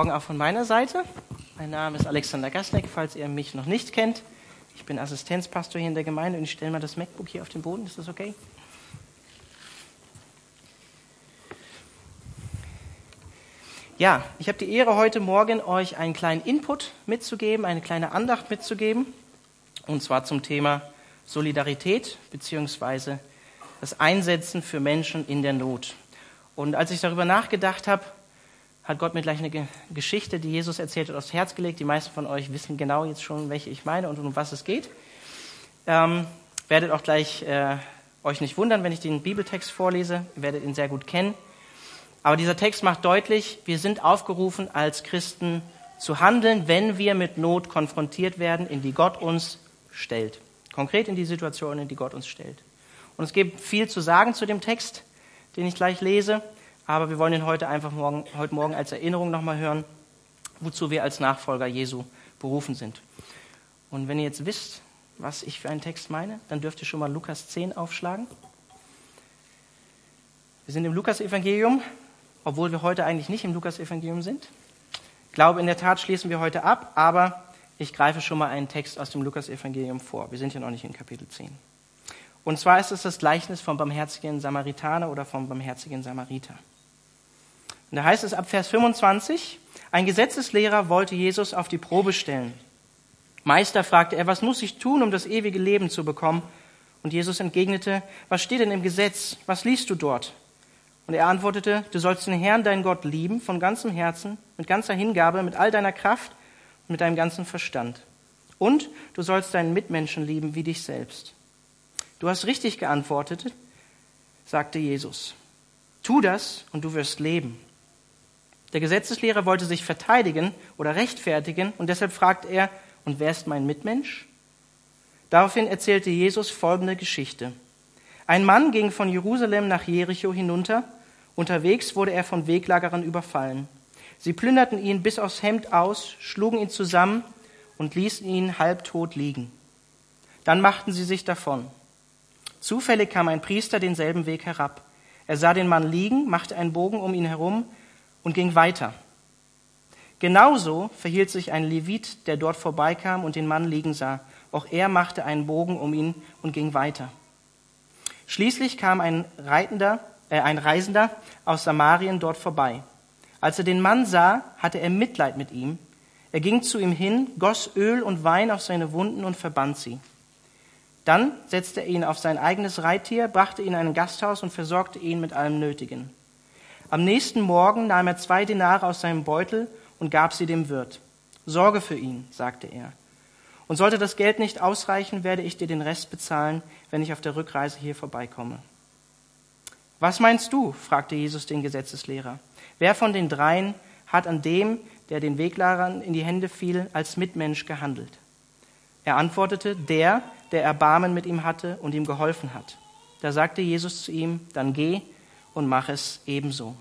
Morgen auch von meiner Seite. Mein Name ist Alexander Gasneck, falls ihr mich noch nicht kennt. Ich bin Assistenzpastor hier in der Gemeinde und ich stelle mal das MacBook hier auf den Boden. Ist das okay? Ja, ich habe die Ehre, heute Morgen euch einen kleinen Input mitzugeben, eine kleine Andacht mitzugeben. Und zwar zum Thema Solidarität bzw. das Einsetzen für Menschen in der Not. Und als ich darüber nachgedacht habe, hat Gott mir gleich eine Geschichte, die Jesus erzählt hat, aufs Herz gelegt. Die meisten von euch wissen genau jetzt schon, welche ich meine und um was es geht. Ähm, werdet auch gleich äh, euch nicht wundern, wenn ich den Bibeltext vorlese. Ihr werdet ihn sehr gut kennen. Aber dieser Text macht deutlich, wir sind aufgerufen, als Christen zu handeln, wenn wir mit Not konfrontiert werden, in die Gott uns stellt. Konkret in die Situation, in die Gott uns stellt. Und es gibt viel zu sagen zu dem Text, den ich gleich lese aber wir wollen ihn heute einfach morgen, heute Morgen als Erinnerung nochmal hören, wozu wir als Nachfolger Jesu berufen sind. Und wenn ihr jetzt wisst, was ich für einen Text meine, dann dürft ihr schon mal Lukas 10 aufschlagen. Wir sind im Lukas-Evangelium, obwohl wir heute eigentlich nicht im Lukas-Evangelium sind. Ich glaube, in der Tat schließen wir heute ab, aber ich greife schon mal einen Text aus dem Lukas-Evangelium vor. Wir sind ja noch nicht in Kapitel 10. Und zwar ist es das Gleichnis vom barmherzigen Samaritaner oder vom barmherzigen Samariter. Und da heißt es ab Vers 25, ein Gesetzeslehrer wollte Jesus auf die Probe stellen. Meister, fragte er, was muss ich tun, um das ewige Leben zu bekommen? Und Jesus entgegnete, was steht denn im Gesetz? Was liest du dort? Und er antwortete, du sollst den Herrn, deinen Gott, lieben, von ganzem Herzen, mit ganzer Hingabe, mit all deiner Kraft und mit deinem ganzen Verstand. Und du sollst deinen Mitmenschen lieben wie dich selbst. Du hast richtig geantwortet, sagte Jesus. Tu das und du wirst leben. Der Gesetzeslehrer wollte sich verteidigen oder rechtfertigen und deshalb fragt er, und wer ist mein Mitmensch? Daraufhin erzählte Jesus folgende Geschichte. Ein Mann ging von Jerusalem nach Jericho hinunter. Unterwegs wurde er von Weglagerern überfallen. Sie plünderten ihn bis aufs Hemd aus, schlugen ihn zusammen und ließen ihn halbtot liegen. Dann machten sie sich davon. Zufällig kam ein Priester denselben Weg herab. Er sah den Mann liegen, machte einen Bogen um ihn herum und ging weiter. Genauso verhielt sich ein Levit, der dort vorbeikam und den Mann liegen sah. Auch er machte einen Bogen um ihn und ging weiter. Schließlich kam ein, Reitender, äh, ein Reisender aus Samarien dort vorbei. Als er den Mann sah, hatte er Mitleid mit ihm. Er ging zu ihm hin, goss Öl und Wein auf seine Wunden und verband sie. Dann setzte er ihn auf sein eigenes Reittier, brachte ihn in ein Gasthaus und versorgte ihn mit allem Nötigen. Am nächsten Morgen nahm er zwei Denare aus seinem Beutel und gab sie dem Wirt. Sorge für ihn, sagte er. Und sollte das Geld nicht ausreichen, werde ich dir den Rest bezahlen, wenn ich auf der Rückreise hier vorbeikomme. Was meinst du? fragte Jesus den Gesetzeslehrer. Wer von den dreien hat an dem, der den Weglehrern in die Hände fiel, als Mitmensch gehandelt? Er antwortete, der, der Erbarmen mit ihm hatte und ihm geholfen hat. Da sagte Jesus zu ihm, dann geh und mach es ebenso.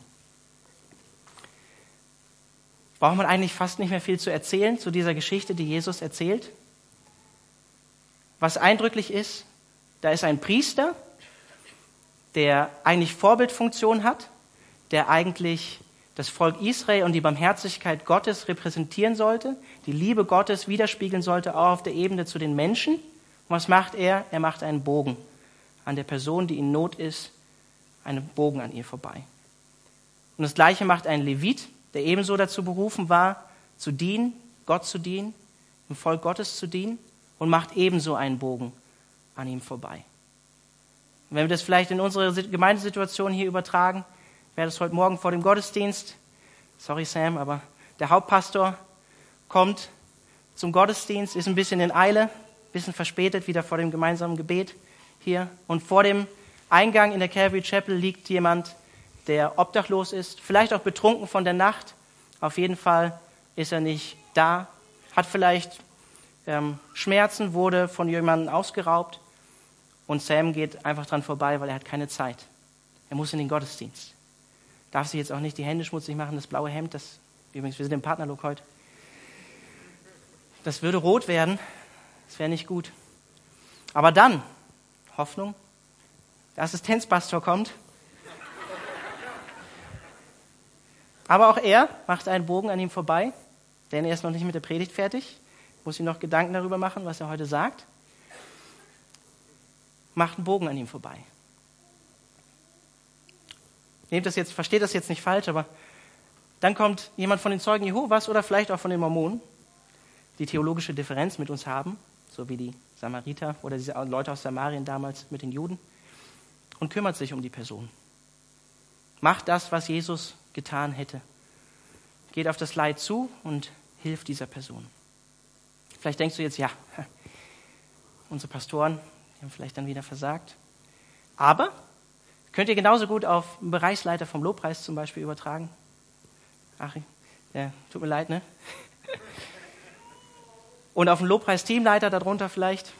Braucht man eigentlich fast nicht mehr viel zu erzählen zu dieser Geschichte, die Jesus erzählt? Was eindrücklich ist, da ist ein Priester, der eigentlich Vorbildfunktion hat, der eigentlich das Volk Israel und die Barmherzigkeit Gottes repräsentieren sollte, die Liebe Gottes widerspiegeln sollte, auch auf der Ebene zu den Menschen. Und was macht er? Er macht einen Bogen an der Person, die in Not ist, einen Bogen an ihr vorbei. Und das Gleiche macht ein Levit, der ebenso dazu berufen war, zu dienen, Gott zu dienen, im Volk Gottes zu dienen und macht ebenso einen Bogen an ihm vorbei. Und wenn wir das vielleicht in unsere Gemeindesituation hier übertragen, wäre das heute Morgen vor dem Gottesdienst, sorry Sam, aber der Hauptpastor kommt zum Gottesdienst, ist ein bisschen in Eile, ein bisschen verspätet, wieder vor dem gemeinsamen Gebet hier. Und vor dem Eingang in der Calvary Chapel liegt jemand, der obdachlos ist, vielleicht auch betrunken von der Nacht. Auf jeden Fall ist er nicht da, hat vielleicht ähm, Schmerzen, wurde von jemandem ausgeraubt und Sam geht einfach dran vorbei, weil er hat keine Zeit. Er muss in den Gottesdienst. Darf sich jetzt auch nicht die Hände schmutzig machen, das blaue Hemd, das übrigens, wir sind im Partnerlook heute. Das würde rot werden, das wäre nicht gut. Aber dann, Hoffnung, der Assistenzpastor kommt. Aber auch er macht einen Bogen an ihm vorbei, denn er ist noch nicht mit der Predigt fertig, muss sich noch Gedanken darüber machen, was er heute sagt. Macht einen Bogen an ihm vorbei. Nehmt das jetzt, versteht das jetzt nicht falsch, aber dann kommt jemand von den Zeugen Jehovas oder vielleicht auch von den Mormonen, die theologische Differenz mit uns haben, so wie die Samariter oder diese Leute aus Samarien damals mit den Juden, und kümmert sich um die Person. Macht das, was Jesus getan hätte. Geht auf das Leid zu und hilft dieser Person. Vielleicht denkst du jetzt, ja, unsere Pastoren, die haben vielleicht dann wieder versagt. Aber könnt ihr genauso gut auf einen Bereichsleiter vom Lobpreis zum Beispiel übertragen. Achim, ja, tut mir leid, ne? Und auf einen Lobpreisteamleiter darunter vielleicht.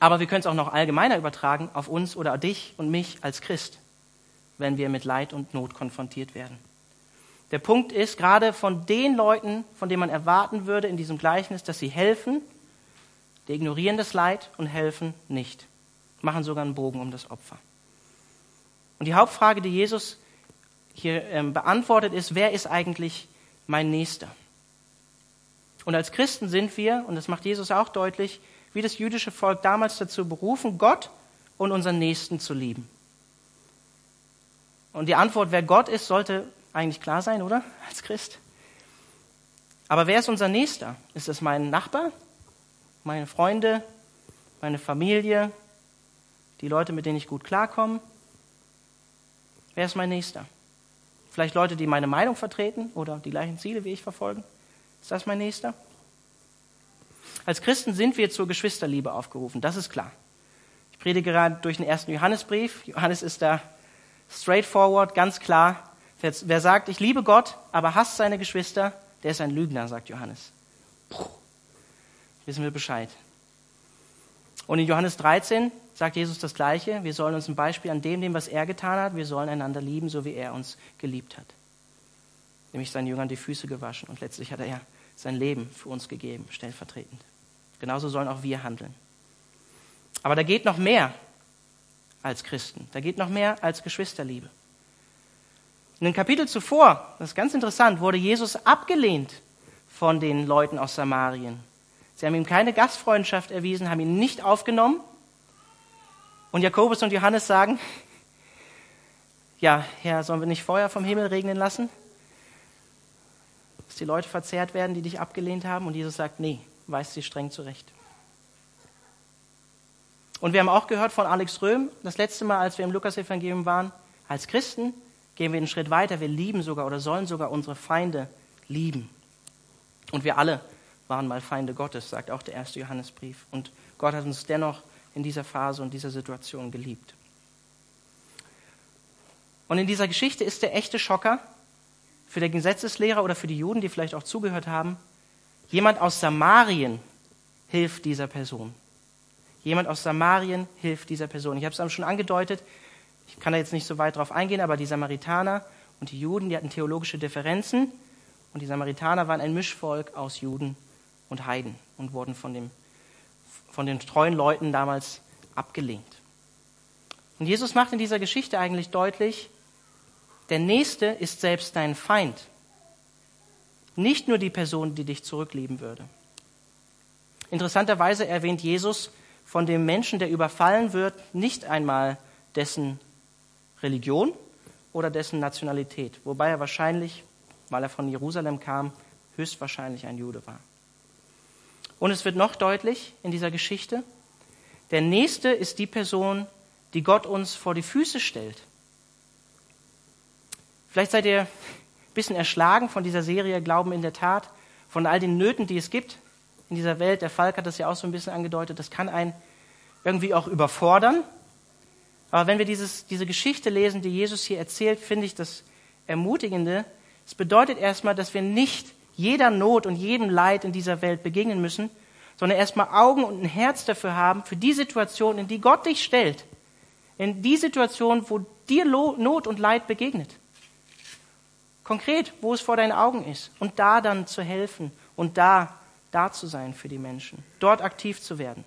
Aber wir können es auch noch allgemeiner übertragen auf uns oder dich und mich als Christ, wenn wir mit Leid und Not konfrontiert werden. Der Punkt ist, gerade von den Leuten, von denen man erwarten würde in diesem Gleichnis, dass sie helfen, die ignorieren das Leid und helfen nicht, machen sogar einen Bogen um das Opfer. Und die Hauptfrage, die Jesus hier ähm, beantwortet, ist, wer ist eigentlich mein Nächster? Und als Christen sind wir, und das macht Jesus auch deutlich, wie das jüdische Volk damals dazu berufen, Gott und unseren Nächsten zu lieben. Und die Antwort, wer Gott ist, sollte eigentlich klar sein, oder? Als Christ. Aber wer ist unser Nächster? Ist es mein Nachbar? Meine Freunde? Meine Familie? Die Leute, mit denen ich gut klarkomme? Wer ist mein Nächster? Vielleicht Leute, die meine Meinung vertreten oder die gleichen Ziele wie ich verfolgen? Ist das mein Nächster? Als Christen sind wir zur Geschwisterliebe aufgerufen, das ist klar. Ich predige gerade durch den ersten Johannesbrief. Johannes ist da straightforward, ganz klar. Wer, sagt, ich liebe Gott, aber hasst seine Geschwister, der ist ein Lügner, sagt Johannes. Puh, wissen wir Bescheid. Und in Johannes 13 sagt Jesus das Gleiche. Wir sollen uns ein Beispiel an dem nehmen, was er getan hat. Wir sollen einander lieben, so wie er uns geliebt hat. Nämlich seinen Jüngern die Füße gewaschen. Und letztlich hat er ja sein Leben für uns gegeben, stellvertretend. Genauso sollen auch wir handeln. Aber da geht noch mehr als Christen. Da geht noch mehr als Geschwisterliebe. In dem Kapitel zuvor, das ist ganz interessant, wurde Jesus abgelehnt von den Leuten aus Samarien. Sie haben ihm keine Gastfreundschaft erwiesen, haben ihn nicht aufgenommen. Und Jakobus und Johannes sagen, ja, Herr, sollen wir nicht Feuer vom Himmel regnen lassen? Dass die Leute verzehrt werden, die dich abgelehnt haben. Und Jesus sagt, nee, weist sie streng zurecht. Und wir haben auch gehört von Alex Röhm, das letzte Mal, als wir im Lukas-Evangelium waren, als Christen gehen wir einen Schritt weiter. Wir lieben sogar oder sollen sogar unsere Feinde lieben. Und wir alle waren mal Feinde Gottes, sagt auch der erste Johannesbrief. Und Gott hat uns dennoch in dieser Phase und dieser Situation geliebt. Und in dieser Geschichte ist der echte Schocker, für den Gesetzeslehrer oder für die Juden, die vielleicht auch zugehört haben, jemand aus Samarien hilft dieser Person. Jemand aus Samarien hilft dieser Person. Ich habe es schon angedeutet, ich kann da jetzt nicht so weit drauf eingehen, aber die Samaritaner und die Juden, die hatten theologische Differenzen und die Samaritaner waren ein Mischvolk aus Juden und Heiden und wurden von, dem, von den treuen Leuten damals abgelehnt. Und Jesus macht in dieser Geschichte eigentlich deutlich, der Nächste ist selbst dein Feind. Nicht nur die Person, die dich zurücklieben würde. Interessanterweise erwähnt Jesus von dem Menschen, der überfallen wird, nicht einmal dessen Religion oder dessen Nationalität, wobei er wahrscheinlich, weil er von Jerusalem kam, höchstwahrscheinlich ein Jude war. Und es wird noch deutlich in dieser Geschichte, der Nächste ist die Person, die Gott uns vor die Füße stellt. Vielleicht seid ihr ein bisschen erschlagen von dieser Serie Glauben in der Tat, von all den Nöten, die es gibt in dieser Welt. Der Falk hat das ja auch so ein bisschen angedeutet. Das kann einen irgendwie auch überfordern. Aber wenn wir dieses, diese Geschichte lesen, die Jesus hier erzählt, finde ich das Ermutigende. Es bedeutet erstmal, dass wir nicht jeder Not und jedem Leid in dieser Welt begegnen müssen, sondern erstmal Augen und ein Herz dafür haben, für die Situation, in die Gott dich stellt. In die Situation, wo dir Not und Leid begegnet. Konkret, wo es vor deinen Augen ist. Und da dann zu helfen und da, da zu sein für die Menschen. Dort aktiv zu werden.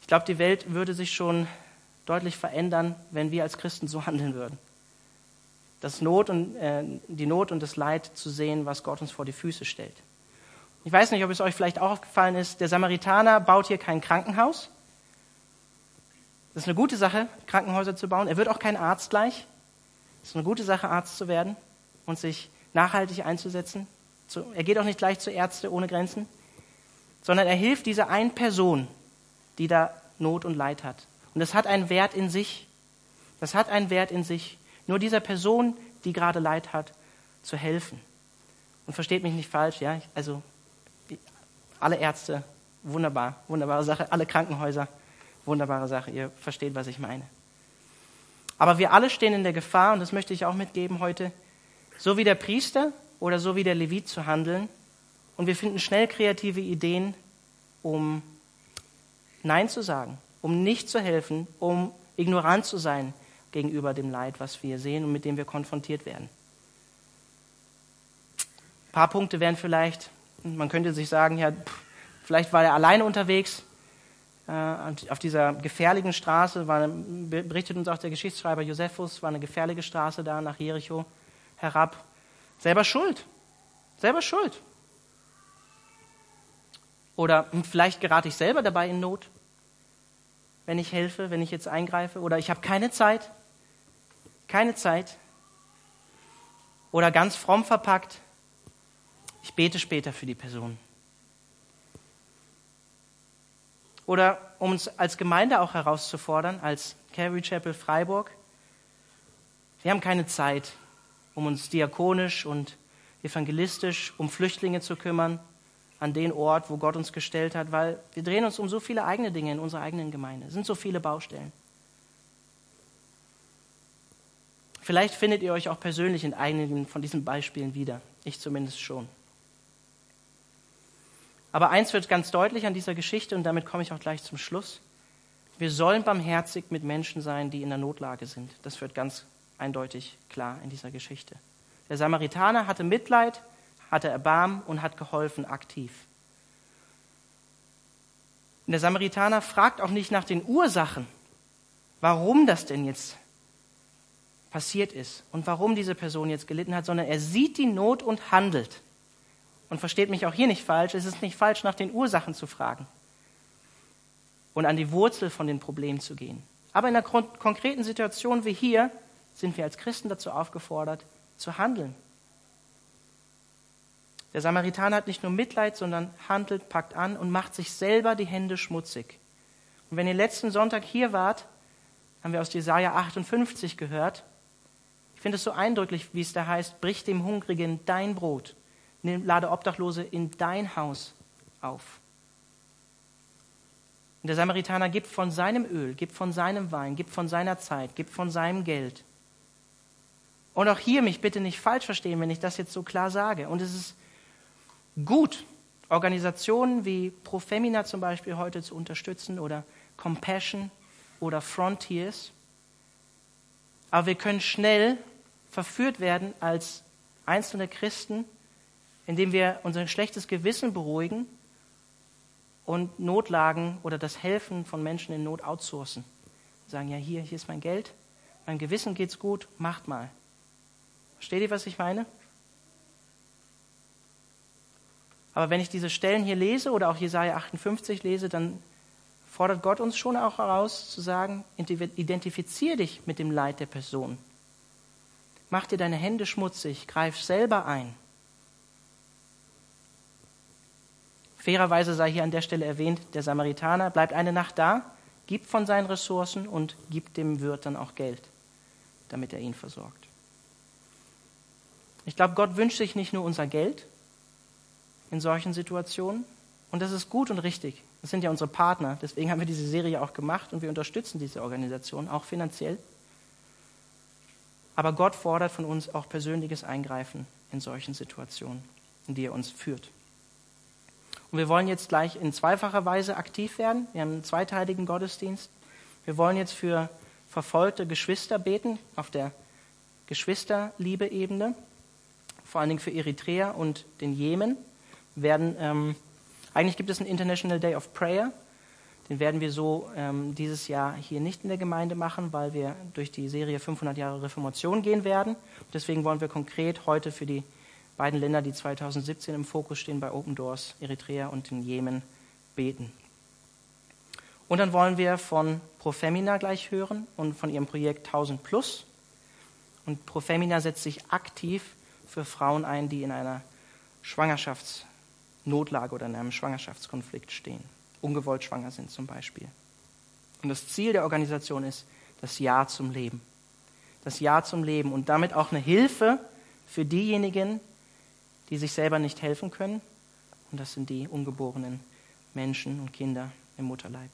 Ich glaube, die Welt würde sich schon deutlich verändern, wenn wir als Christen so handeln würden. das Not und, äh, die Not und das Leid zu sehen, was Gott uns vor die Füße stellt. Ich weiß nicht, ob es euch vielleicht auch aufgefallen ist, der Samaritaner baut hier kein Krankenhaus. Das ist eine gute Sache, Krankenhäuser zu bauen. Er wird auch kein Arzt gleich. Es ist eine gute Sache, Arzt zu werden und sich nachhaltig einzusetzen. Er geht auch nicht gleich zu Ärzte ohne Grenzen, sondern er hilft dieser einen Person, die da Not und Leid hat. Und das hat einen Wert in sich. Das hat einen Wert in sich, nur dieser Person, die gerade Leid hat, zu helfen. Und versteht mich nicht falsch, ja, also alle Ärzte, wunderbar, wunderbare Sache, alle Krankenhäuser, wunderbare Sache. Ihr versteht, was ich meine. Aber wir alle stehen in der Gefahr, und das möchte ich auch mitgeben heute, so wie der Priester oder so wie der Levit zu handeln. Und wir finden schnell kreative Ideen, um Nein zu sagen, um nicht zu helfen, um ignorant zu sein gegenüber dem Leid, was wir sehen und mit dem wir konfrontiert werden. Ein paar Punkte wären vielleicht, man könnte sich sagen, ja, vielleicht war er alleine unterwegs, auf dieser gefährlichen Straße, war, berichtet uns auch der Geschichtsschreiber Josephus, war eine gefährliche Straße da nach Jericho herab. Selber schuld. Selber schuld. Oder vielleicht gerate ich selber dabei in Not, wenn ich helfe, wenn ich jetzt eingreife. Oder ich habe keine Zeit. Keine Zeit. Oder ganz fromm verpackt. Ich bete später für die Person. Oder um uns als Gemeinde auch herauszufordern, als Calvary Chapel Freiburg, wir haben keine Zeit, um uns diakonisch und evangelistisch um Flüchtlinge zu kümmern, an den Ort, wo Gott uns gestellt hat, weil wir drehen uns um so viele eigene Dinge in unserer eigenen Gemeinde. Es sind so viele Baustellen. Vielleicht findet ihr euch auch persönlich in einigen von diesen Beispielen wieder. Ich zumindest schon. Aber eins wird ganz deutlich an dieser Geschichte und damit komme ich auch gleich zum Schluss. Wir sollen barmherzig mit Menschen sein, die in der Notlage sind. Das wird ganz eindeutig klar in dieser Geschichte. Der Samaritaner hatte Mitleid, hatte Erbarmen und hat geholfen aktiv. Und der Samaritaner fragt auch nicht nach den Ursachen, warum das denn jetzt passiert ist und warum diese Person jetzt gelitten hat, sondern er sieht die Not und handelt. Und versteht mich auch hier nicht falsch, es ist nicht falsch, nach den Ursachen zu fragen und an die Wurzel von den Problemen zu gehen. Aber in einer konkreten Situation wie hier sind wir als Christen dazu aufgefordert, zu handeln. Der Samaritaner hat nicht nur Mitleid, sondern handelt, packt an und macht sich selber die Hände schmutzig. Und wenn ihr letzten Sonntag hier wart, haben wir aus Jesaja 58 gehört. Ich finde es so eindrücklich, wie es da heißt: Brich dem Hungrigen dein Brot lade Obdachlose in dein Haus auf. Und der Samaritaner gibt von seinem Öl, gibt von seinem Wein, gibt von seiner Zeit, gibt von seinem Geld. Und auch hier mich bitte nicht falsch verstehen, wenn ich das jetzt so klar sage. Und es ist gut, Organisationen wie Profemina zum Beispiel heute zu unterstützen oder Compassion oder Frontiers. Aber wir können schnell verführt werden als einzelne Christen, indem wir unser schlechtes Gewissen beruhigen und Notlagen oder das Helfen von Menschen in Not outsourcen. Sagen, ja, hier, hier ist mein Geld, mein Gewissen geht's gut, macht mal. Versteht ihr, was ich meine? Aber wenn ich diese Stellen hier lese oder auch Jesaja 58 lese, dann fordert Gott uns schon auch heraus zu sagen, identifizier dich mit dem Leid der Person. Mach dir deine Hände schmutzig, greif selber ein. Fairerweise sei hier an der Stelle erwähnt, der Samaritaner bleibt eine Nacht da, gibt von seinen Ressourcen und gibt dem Wirt dann auch Geld, damit er ihn versorgt. Ich glaube, Gott wünscht sich nicht nur unser Geld in solchen Situationen, und das ist gut und richtig. Das sind ja unsere Partner, deswegen haben wir diese Serie auch gemacht und wir unterstützen diese Organisation auch finanziell. Aber Gott fordert von uns auch persönliches Eingreifen in solchen Situationen, in die er uns führt. Und wir wollen jetzt gleich in zweifacher Weise aktiv werden. Wir haben einen zweiteiligen Gottesdienst. Wir wollen jetzt für verfolgte Geschwister beten auf der Geschwisterliebe-Ebene, vor allen Dingen für Eritrea und den Jemen. werden, ähm, eigentlich gibt es einen International Day of Prayer. Den werden wir so ähm, dieses Jahr hier nicht in der Gemeinde machen, weil wir durch die Serie 500 Jahre Reformation gehen werden. Deswegen wollen wir konkret heute für die beiden Länder, die 2017 im Fokus stehen, bei Open Doors, Eritrea und in Jemen, beten. Und dann wollen wir von Profemina gleich hören und von ihrem Projekt 1000 Plus. Und Profemina setzt sich aktiv für Frauen ein, die in einer Schwangerschaftsnotlage oder in einem Schwangerschaftskonflikt stehen ungewollt schwanger sind zum Beispiel. Und das Ziel der Organisation ist das Ja zum Leben. Das Ja zum Leben und damit auch eine Hilfe für diejenigen, die sich selber nicht helfen können. Und das sind die ungeborenen Menschen und Kinder im Mutterleib.